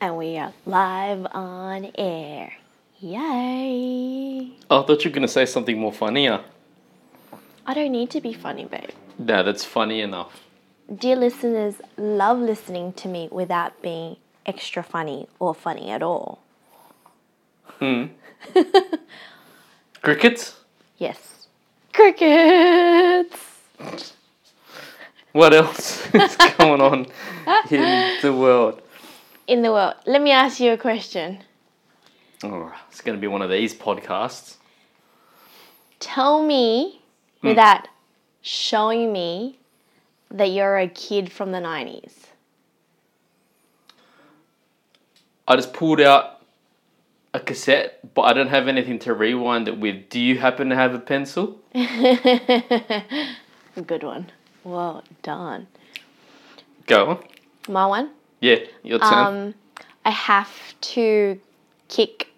And we are live on air. Yay! Oh, I thought you were going to say something more funnier. I don't need to be funny, babe. No, that's funny enough. Dear listeners, love listening to me without being extra funny or funny at all. Hmm. Crickets? Yes. Crickets! What else is going on in the world? In the world. Let me ask you a question. Oh, it's going to be one of these podcasts. Tell me, hmm. without showing me, that you're a kid from the 90s. I just pulled out a cassette, but I don't have anything to rewind it with. Do you happen to have a pencil? Good one. Well done. Go on. My one? Yeah, your turn. Um, I have to kick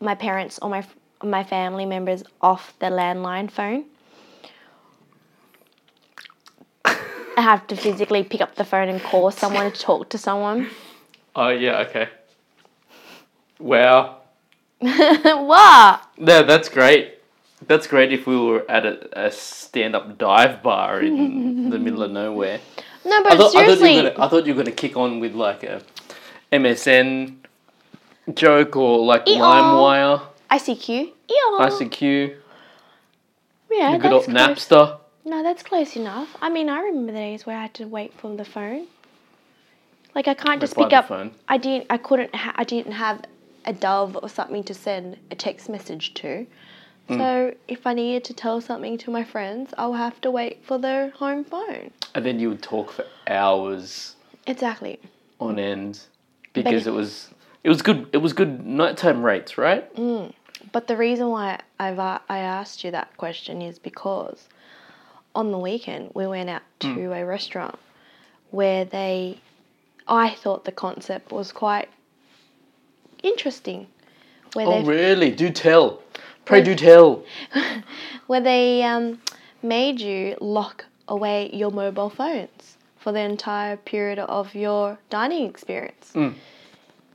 my parents or my my family members off the landline phone. I have to physically pick up the phone and call someone to talk to someone. oh, yeah, okay. Wow. what? No, that's great. That's great if we were at a, a stand up dive bar in the middle of nowhere. No, I but thought, I, thought seriously, you were gonna, I thought you were going to kick on with like a MSN joke or like Eeyore. LimeWire, ICQ. Yeah. ICQ, yeah, the good old. Napster. No, that's close enough. I mean, I remember the days where I had to wait for the phone. Like I can't just pick up. phone. I didn't. I couldn't. Ha- I didn't have a dove or something to send a text message to. Mm. So if I needed to tell something to my friends, I'll have to wait for their home phone. And then you would talk for hours Exactly. on end because it was it was good. It was good nighttime rates, right? Mm. But the reason why I've a- I asked you that question is because on the weekend we went out mm. to a restaurant where they I thought the concept was quite interesting. Where Oh, really? Do tell. Pray do tell. where they um, made you lock away your mobile phones for the entire period of your dining experience. Mm.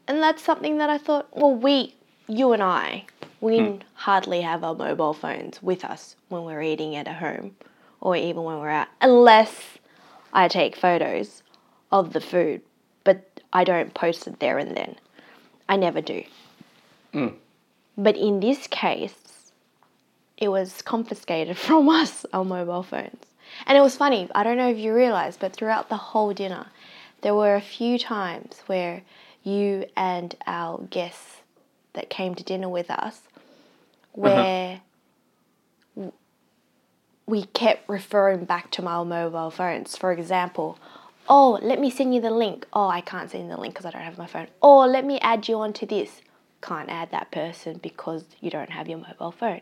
And that's something that I thought, well, we, you and I, we hardly have our mobile phones with us when we're eating at a home or even when we're out, unless I take photos of the food, but I don't post it there and then. I never do. Mm. But in this case, it was confiscated from us, our mobile phones. And it was funny, I don't know if you realized, but throughout the whole dinner, there were a few times where you and our guests that came to dinner with us, uh-huh. where w- we kept referring back to our mobile phones. For example, oh, let me send you the link. Oh, I can't send you the link because I don't have my phone. Or let me add you onto this. Can't add that person because you don't have your mobile phone.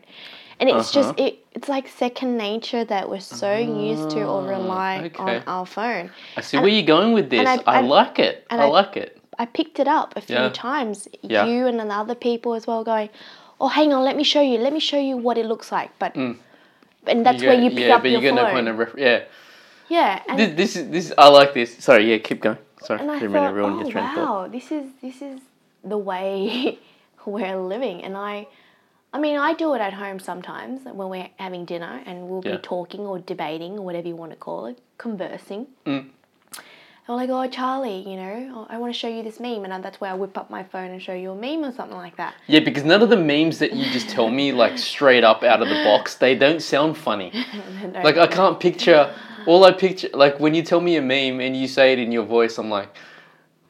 And it's just Uh-huh. it it's like second nature that we're so used to or rely on our phone. I see where you're going with this. I- I, and- like it. and I, I- like it. I picked it up a few Yeah. times. Yeah. You and other people as well going, Oh hang on, let me show you, let me show you what it looks like. But mm. and that's You where you pick yeah, up but your phone. no point of ref- yeah. yeah. And This, this is this. I like this. Sorry, yeah. Keep going. Sorry, And I didn't mean to thought, ruin oh your train of thought. wow, this is this is the way we're living. And I, I mean, I do it at home sometimes when we're having dinner and we'll Yeah. be talking or debating or whatever you want to call it, conversing. Mm. And we're like, oh Charlie, you know, I want to show you this meme, and that's where I whip up my phone and show you a meme or something like that. Yeah, because none of the memes that you just tell me, like straight up out of the box, they don't sound funny. No, Like I can't picture. All I picture, like when you tell me a meme and you say it in your voice, I'm like,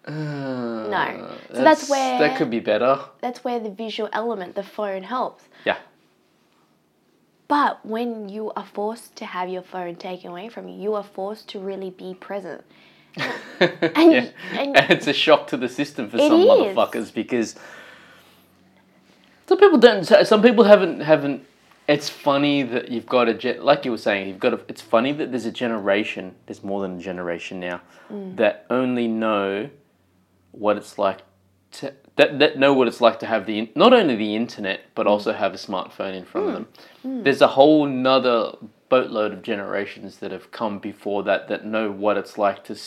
uh, no. So that's where- that could be better. that's where the visual element, the phone helps. Yeah. But when you are forced to have your phone taken away from you, you are forced to really be present. yeah. and- And, it's a shock to the system for some is. motherfuckers because some people don't. Some people haven't haven't. It's funny that you've got a gen, like you were saying. You've got a, It's funny that there's a generation. There's more than a generation now Mm. that only know what it's like to that, that know what it's like to have the not only the internet but also mm. have a smartphone in front of mm. them. Mm. There's a whole nother boatload of generations that have come before that that know what it's like to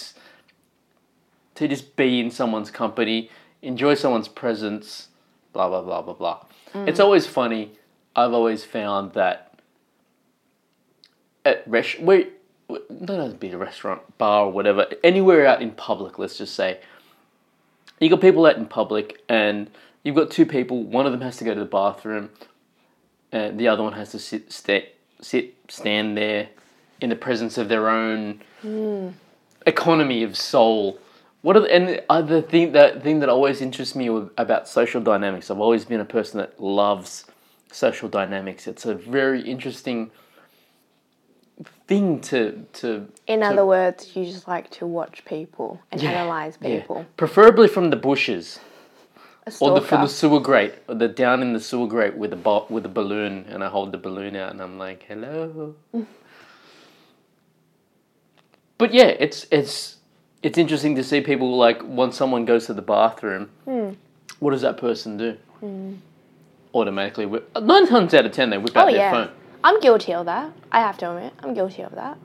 to just be in someone's company enjoy someone's presence, blah blah blah blah blah. Mm. It's always funny. I've always found that at rest where don't have to be a restaurant, bar, or whatever, anywhere out in public. Let's just say you got people out in public, and you've got two people. One of them has to go to the bathroom, and the other one has to sit, sta sit, stand there in the presence of their own hmm. economy of soul. What are the, and the other thing that thing that always interests me about social dynamics? I've always been a person that loves social dynamics. It's a very interesting thing to to In to- other words, you just like to watch people and Yeah, analyze yeah. people. preferably from the bushes or the from the sewer grate, or the down in the sewer grate with a bo- with a balloon, and I hold the balloon out, and I'm like, hello. but yeah, it's it's it's interesting to see people like when someone goes to the bathroom, hmm. what does that person do? Hmm. Automatically, whip, nine times out of ten, they whip out Oh their yeah, phone. I'm guilty of that. I have to admit, I'm guilty of that.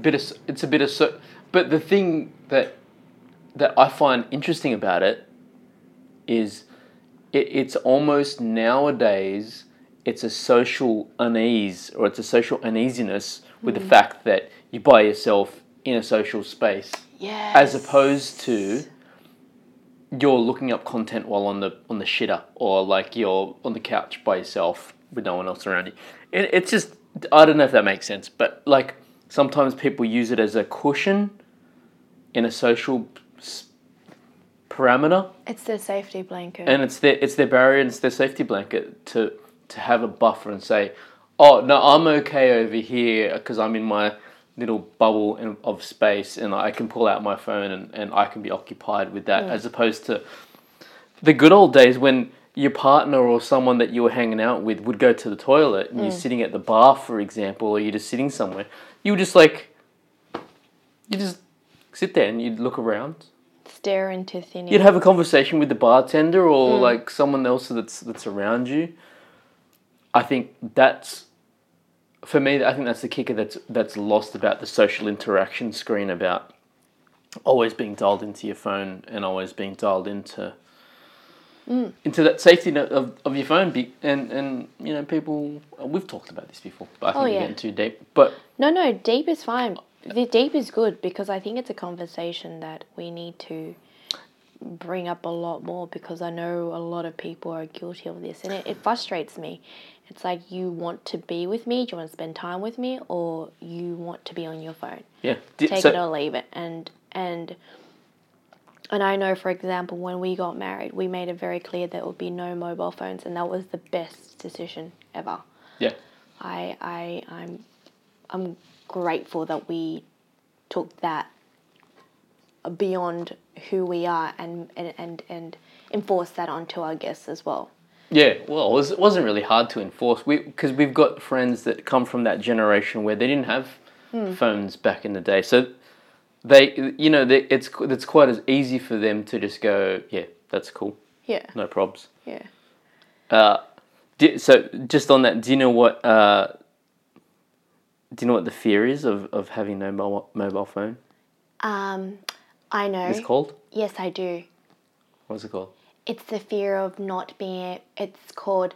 bit of it's a bit of so but the thing that that I find interesting about it is it, it's almost nowadays it's a social unease or it's a social uneasiness with the mm. fact that you by yourself in a social space Yeah. as opposed to you're looking up content while on the on the shitter or like you're on the couch by yourself with no one else around you. It, it's just I don't know if that makes sense, but like sometimes people use it as a cushion in a social parameter, It's their safety blanket. and it's their it's their barrier and it's their safety blanket to to have a buffer and say, oh no, I'm okay over here because I'm in my little bubble in, of space and I can pull out my phone and, and I can be occupied with that mm. as opposed to the good old days when your partner or someone that you were hanging out with would go to the toilet and you're mm. sitting at the bar for example or you're just sitting somewhere you would just like you just sit there and you'd look around Stare into thin air. you'd have a conversation with the bartender or mm. like someone else that's that's around you. I think that's for me. I think that's the kicker that's that's lost about the social interaction screen about always being dialed into your phone and always being dialed into Mm. into that safety net of, of your phone. Be, and and you know people we've talked about this before, but I think Oh, we're getting too deep. But No, no, deep is fine. The deep is good because I think it's a conversation that we need to bring up a lot more because I know a lot of people are guilty of this and it, it frustrates me. It's like you want to be with me, do you want to spend time with me, or you want to be on your phone? yeah, Take so- it or leave it. And and and I know for example when we got married we made it very clear there would be no mobile phones and that was the best decision ever. yeah. I, I, I'm, I'm grateful that we took that beyond who we are and, and, and, and enforced that onto our guests as well. Yeah, well, it, was, it wasn't really hard to enforce. We because we've got friends that come from that generation where they didn't have hmm. phones back in the day, so they, you know, they, it's it's quite as easy for them to just go, yeah, that's cool, Yeah, no probs. yeah. Uh, di- so just on that, do you know what? Uh, do you know what the fear is of, of having no mo- mobile phone? Um, I know. It's called. Yes, I do. What's it called? It's the fear of not being. It's called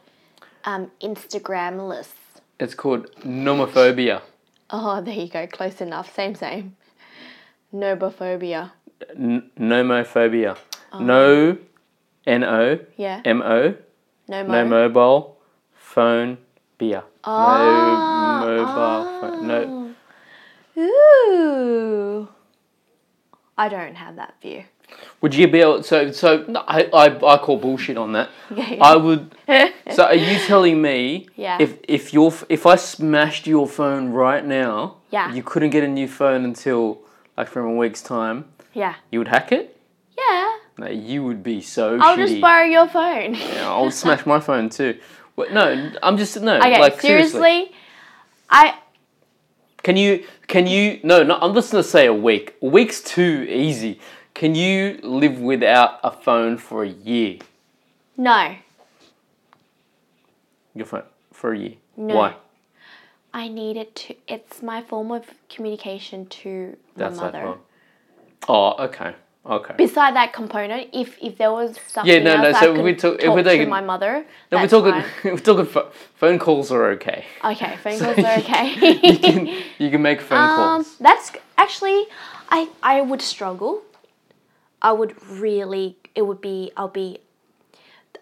um, Instagramless. It's called nomophobia. Oh, there you go. Close enough. Same, same. Nobophobia. N- nomophobia. No, N O Yeah. M O. No, No mobile phone beer. Ah, no mobile phone. No. Ooh. I don't have that view. Would you be able? So so no, I, I I call bullshit on that. Yeah. I would. So are you telling me? Yeah. If if your if I smashed your phone right now. Yeah. You couldn't get a new phone until like from a week's time. Yeah. You would hack it. Yeah. No, you would be so I'll shitty. just borrow your phone. Yeah, I'll smash my phone too. Well, no, I'm just no. Okay, like seriously. seriously, I Can you? Can you? No, no. I'm just gonna say a week. A week's too easy. Can you live without a phone for a year? no. Your phone for a year. No. Why? I need it to. It's my form of communication to my mother. that. Oh, okay. Okay. Beside that component, if if there was something Yeah, no, no, else so I we talk- if talk we're to taking- my mother, No, we're talking. fine. we're talking. Pho- phone calls are okay. Okay, phone So calls are okay. you can you can make phone um, calls. that's actually, I I would struggle. I would really. It would be. I'll be.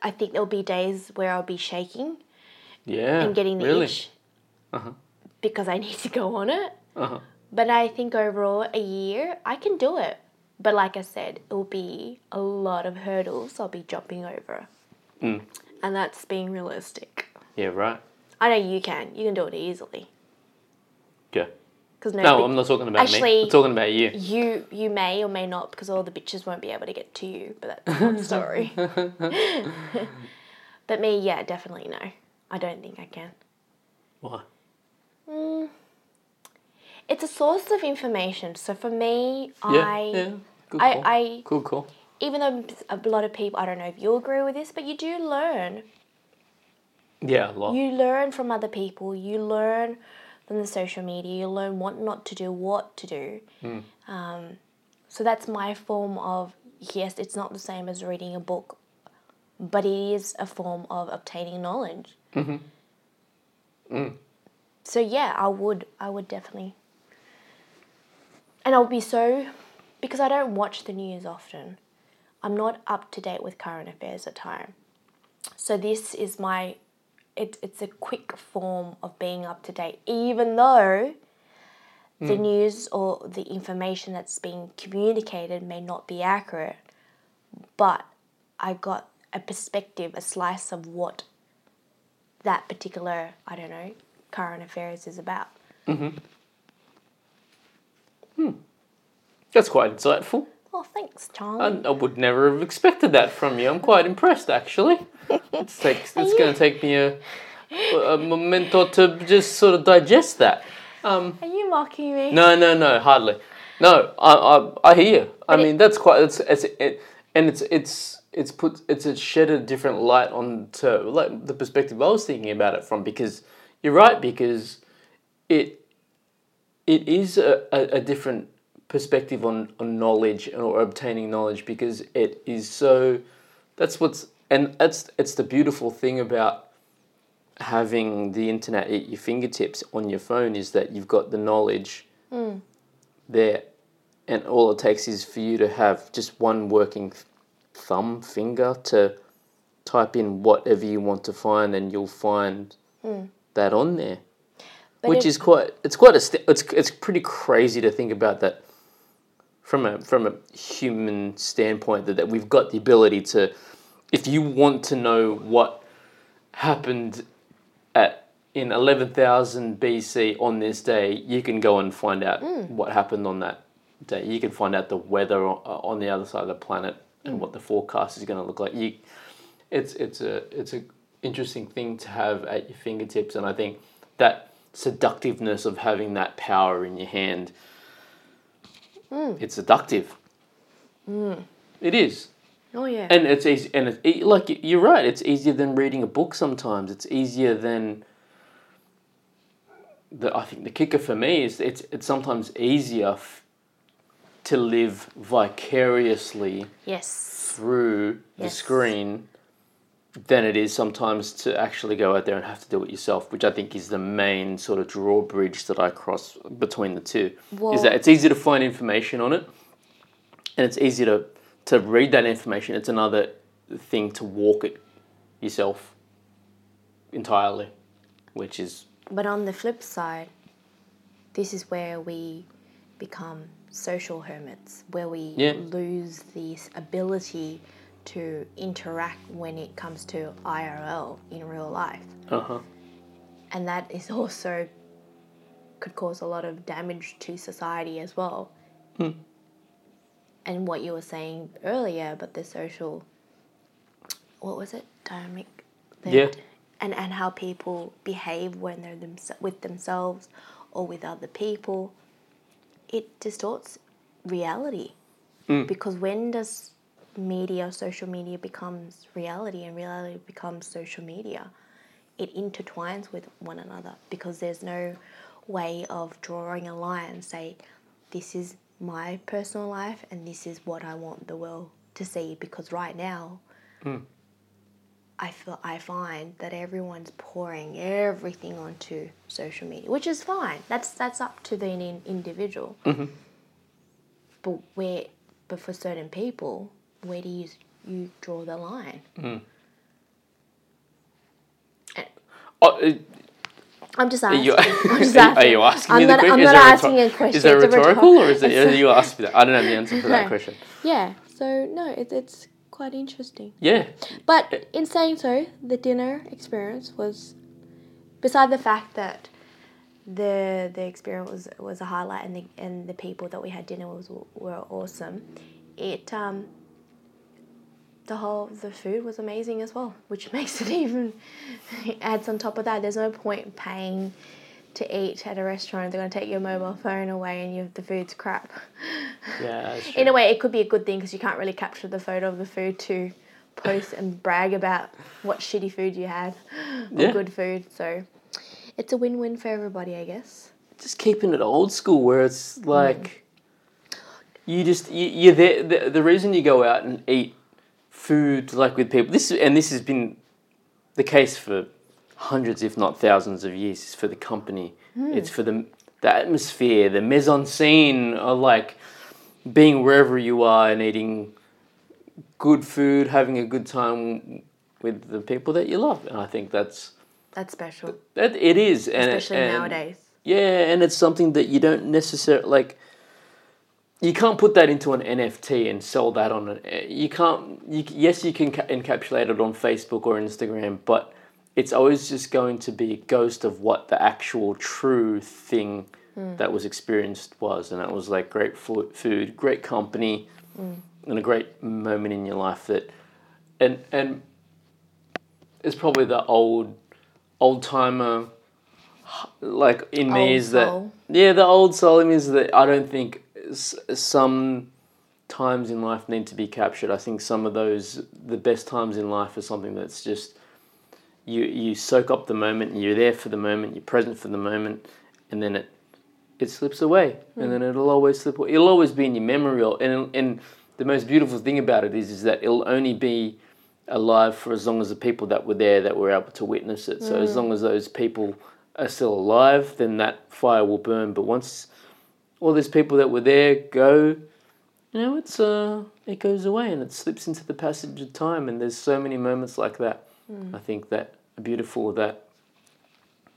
I think there'll be days where I'll be shaking Yeah. and getting the really. itch Uh-huh. Because I need to go on it. Uh-huh. But I think overall, a year, I can do it. But like I said, it will be a lot of hurdles I'll be jumping over. Mm. And that's being realistic. Yeah. Right. I know you can. You can do it easily. Yeah. Because No, I'm not talking about me. Actually- I'm talking about you. You you may or may not because all the bitches won't be able to get to you. But that's another story. but me, yeah, definitely no. I don't think I can. Why? It's a source of information. So for me, Yeah. I yeah. Good I- call. I- Good call. even though a lot of people, I don't know if you agree with this, but you do learn. Yeah, a lot. You learn from other people. You learn from the social media. You learn what not to do, what to do. Hmm. Um, so that's my form of yes. It's not the same as reading a book, but it is a form of obtaining knowledge. Mm-hmm. Mm. So yeah, I would. I would definitely. And I'll be so, because I don't watch the news often. I'm not up to date with current affairs at time. So this is my it, it's a quick form of being up to date, even though the hmm. news or the information that's being communicated may not be accurate. But I got a perspective, a slice of what that particular, I don't know, current affairs is about. Mm-hmm. That's quite insightful. Oh, thanks, Charlie. I, I would never have expected that from you. I'm quite impressed, actually. It's, takes, it's going to take me a, a momento to just sort of digest that. Um, Are you mocking me? no, no, no, hardly. No, I, I, I hear. You. I mean, that's quite. It's, it's it, and it's it's it's put it's a shed a different light onto like the perspective I was thinking about it from because you're right because it it is a, a, a different perspective on, on knowledge or obtaining knowledge because it is so that's what's and that's it's the beautiful thing about having the internet at your fingertips on your phone is that you've got the knowledge mm. there and all it takes is for you to have just one working thumb finger to type in whatever you want to find and you'll find mm. that on there But which is quite it's quite a st- it's it's pretty crazy to think about that from a from a human standpoint that, that we've got the ability to if you want to know what happened at in 11,000 BC on this day you can go and find out mm. what happened on that day. You can find out the weather on, uh, on the other side of the planet and mm. what the forecast is going to look like. You it's it's a it's a interesting thing to have at your fingertips and I think that seductiveness of having that power in your hand Mm. it's seductive. Mm. It is. Oh yeah. and it's easy and it's e- like you're right it's easier than reading a book sometimes. It's easier than the I think the kicker for me is it's it's sometimes easier f- to live vicariously yes. through the screen than it is sometimes to actually go out there and have to do it yourself, which I think is the main sort of drawbridge that I cross between the two. Is that it's easy to find information on it, and it's easy to to read that information. It's another thing to walk it yourself entirely, which is But on the flip side, this is where we become social hermits, where we Yeah. lose this ability to interact when it comes to IRL in real life. uh huh. And that is also could cause a lot of damage to society as well. And what you were saying earlier, about the social, what was it, dynamic? Yeah. And and how people behave when they're them, with themselves or with other people, it distorts reality. Because when does media, social media becomes reality and reality becomes social media? It intertwines with one another because there's no way of drawing a line and say, this is my personal life and this is what I want the world to see because right now hmm. I feel I find that everyone's pouring everything onto social media, which is fine. That's that's up to the in- individual. Mm-hmm. But where, but for certain people, where do you you draw the line? Oh, uh, I'm just are asking. you, I'm just are you asking I'm me not, the question? I'm Is not asking rhetor- a question. Is rhetor- rhetorical or is it? it's a- you asking me that. I don't have the answer for that question. Yeah. So no, it, it's quite interesting. Yeah. But in saying so, the dinner experience was, beside the fact that the the experience was, was a highlight and the and the people that we had dinner was were awesome. It um. The whole the food was amazing as well, which makes it even adds on top of that. There's no point paying to eat at a restaurant. They're gonna take your mobile phone away and you the food's crap. Yeah. In a way, it could be a good thing because you can't really capture the photo of the food to post and brag about what shitty food you had or Yeah. good food. So it's a win win for everybody, I guess. just keeping it old school where it's mm. like you just you, you're there the, the reason you go out and eat food like with people. This and this has been the case for hundreds if not thousands of years. It's for the company. Hmm. It's for the the atmosphere. The mise en scene of like being wherever you are and eating good food having a good time with the people that you love. And i think that's That's special, that it is. And it- especially and- nowadays. yeah, and it's something that you don't necessarily like. You can't put that into an NFT and sell that on an. You can't. You, yes, you can ca- encapsulate it on Facebook or Instagram, but it's always just going to be a ghost of what the actual true thing hmm. that was experienced was, and that was like great food, great company, hmm. and a great moment in your life that, and and it's probably the old, old timer like in me Old is that soul. yeah the old soul in me is that I don't think some times in life need to be captured. I think some of those the best times in life are something that's just you you soak up the moment, you're there for the moment, you're present for the moment, and then it it slips away, and then it'll always slip. away. It'll always be in your memory, or- and and the most beautiful thing about it is is that it'll only be alive for as long as the people that were there that were able to witness it. So as mm. long as those people are still alive, then that fire will burn. But once all these people that were there go, you know, it's uh, it goes away and it slips into the passage of time. And there's so many moments like that. I think that are beautiful that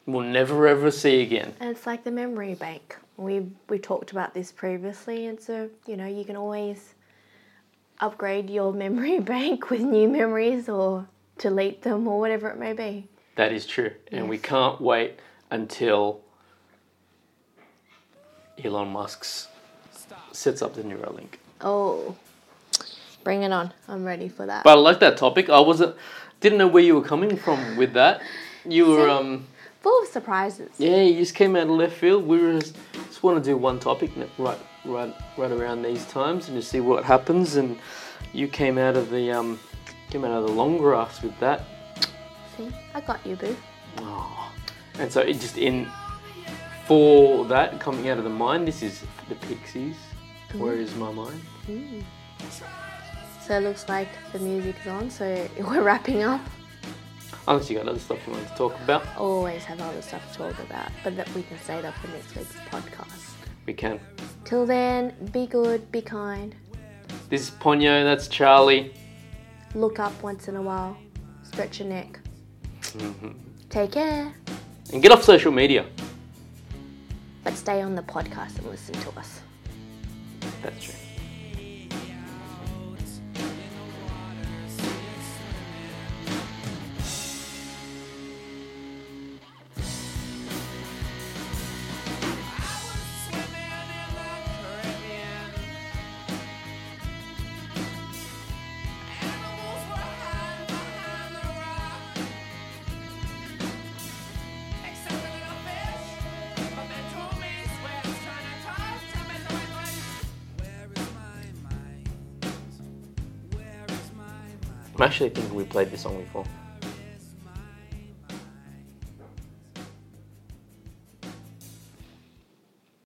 we'll never ever see again. And it's like the memory bank. We we talked about this previously, and so you know you can always upgrade your memory bank with new memories or delete them or whatever it may be. That is true, and we can't wait until Elon Musk's sets up the Neuralink. Oh, bring it on! I'm ready for that. But I like that topic. I wasn't didn't know where you were coming from with that. You were um Full of surprises. yeah, you just came out of left field. We were just, just want to do one topic right right right around these times and just see what happens. And you came out of the um came out of the long grass with that. See, I got you, boo. Oh. And so it just in for that coming out of the mind. This is the Pixies. Mm-hmm. Where is my mind? So it looks like the music's on, so we're wrapping up. Unless you got other stuff you want to talk about, Always have other stuff to talk about, but that we can save that for next week's podcast. we can. Till then, be good, be kind, This is Ponyo. That's Charlie. look up once in a while, stretch your neck. Mm-hmm. Take care, And get off social media. But stay on the podcast and listen to us. That's true. I'm actually thinking we played this song before.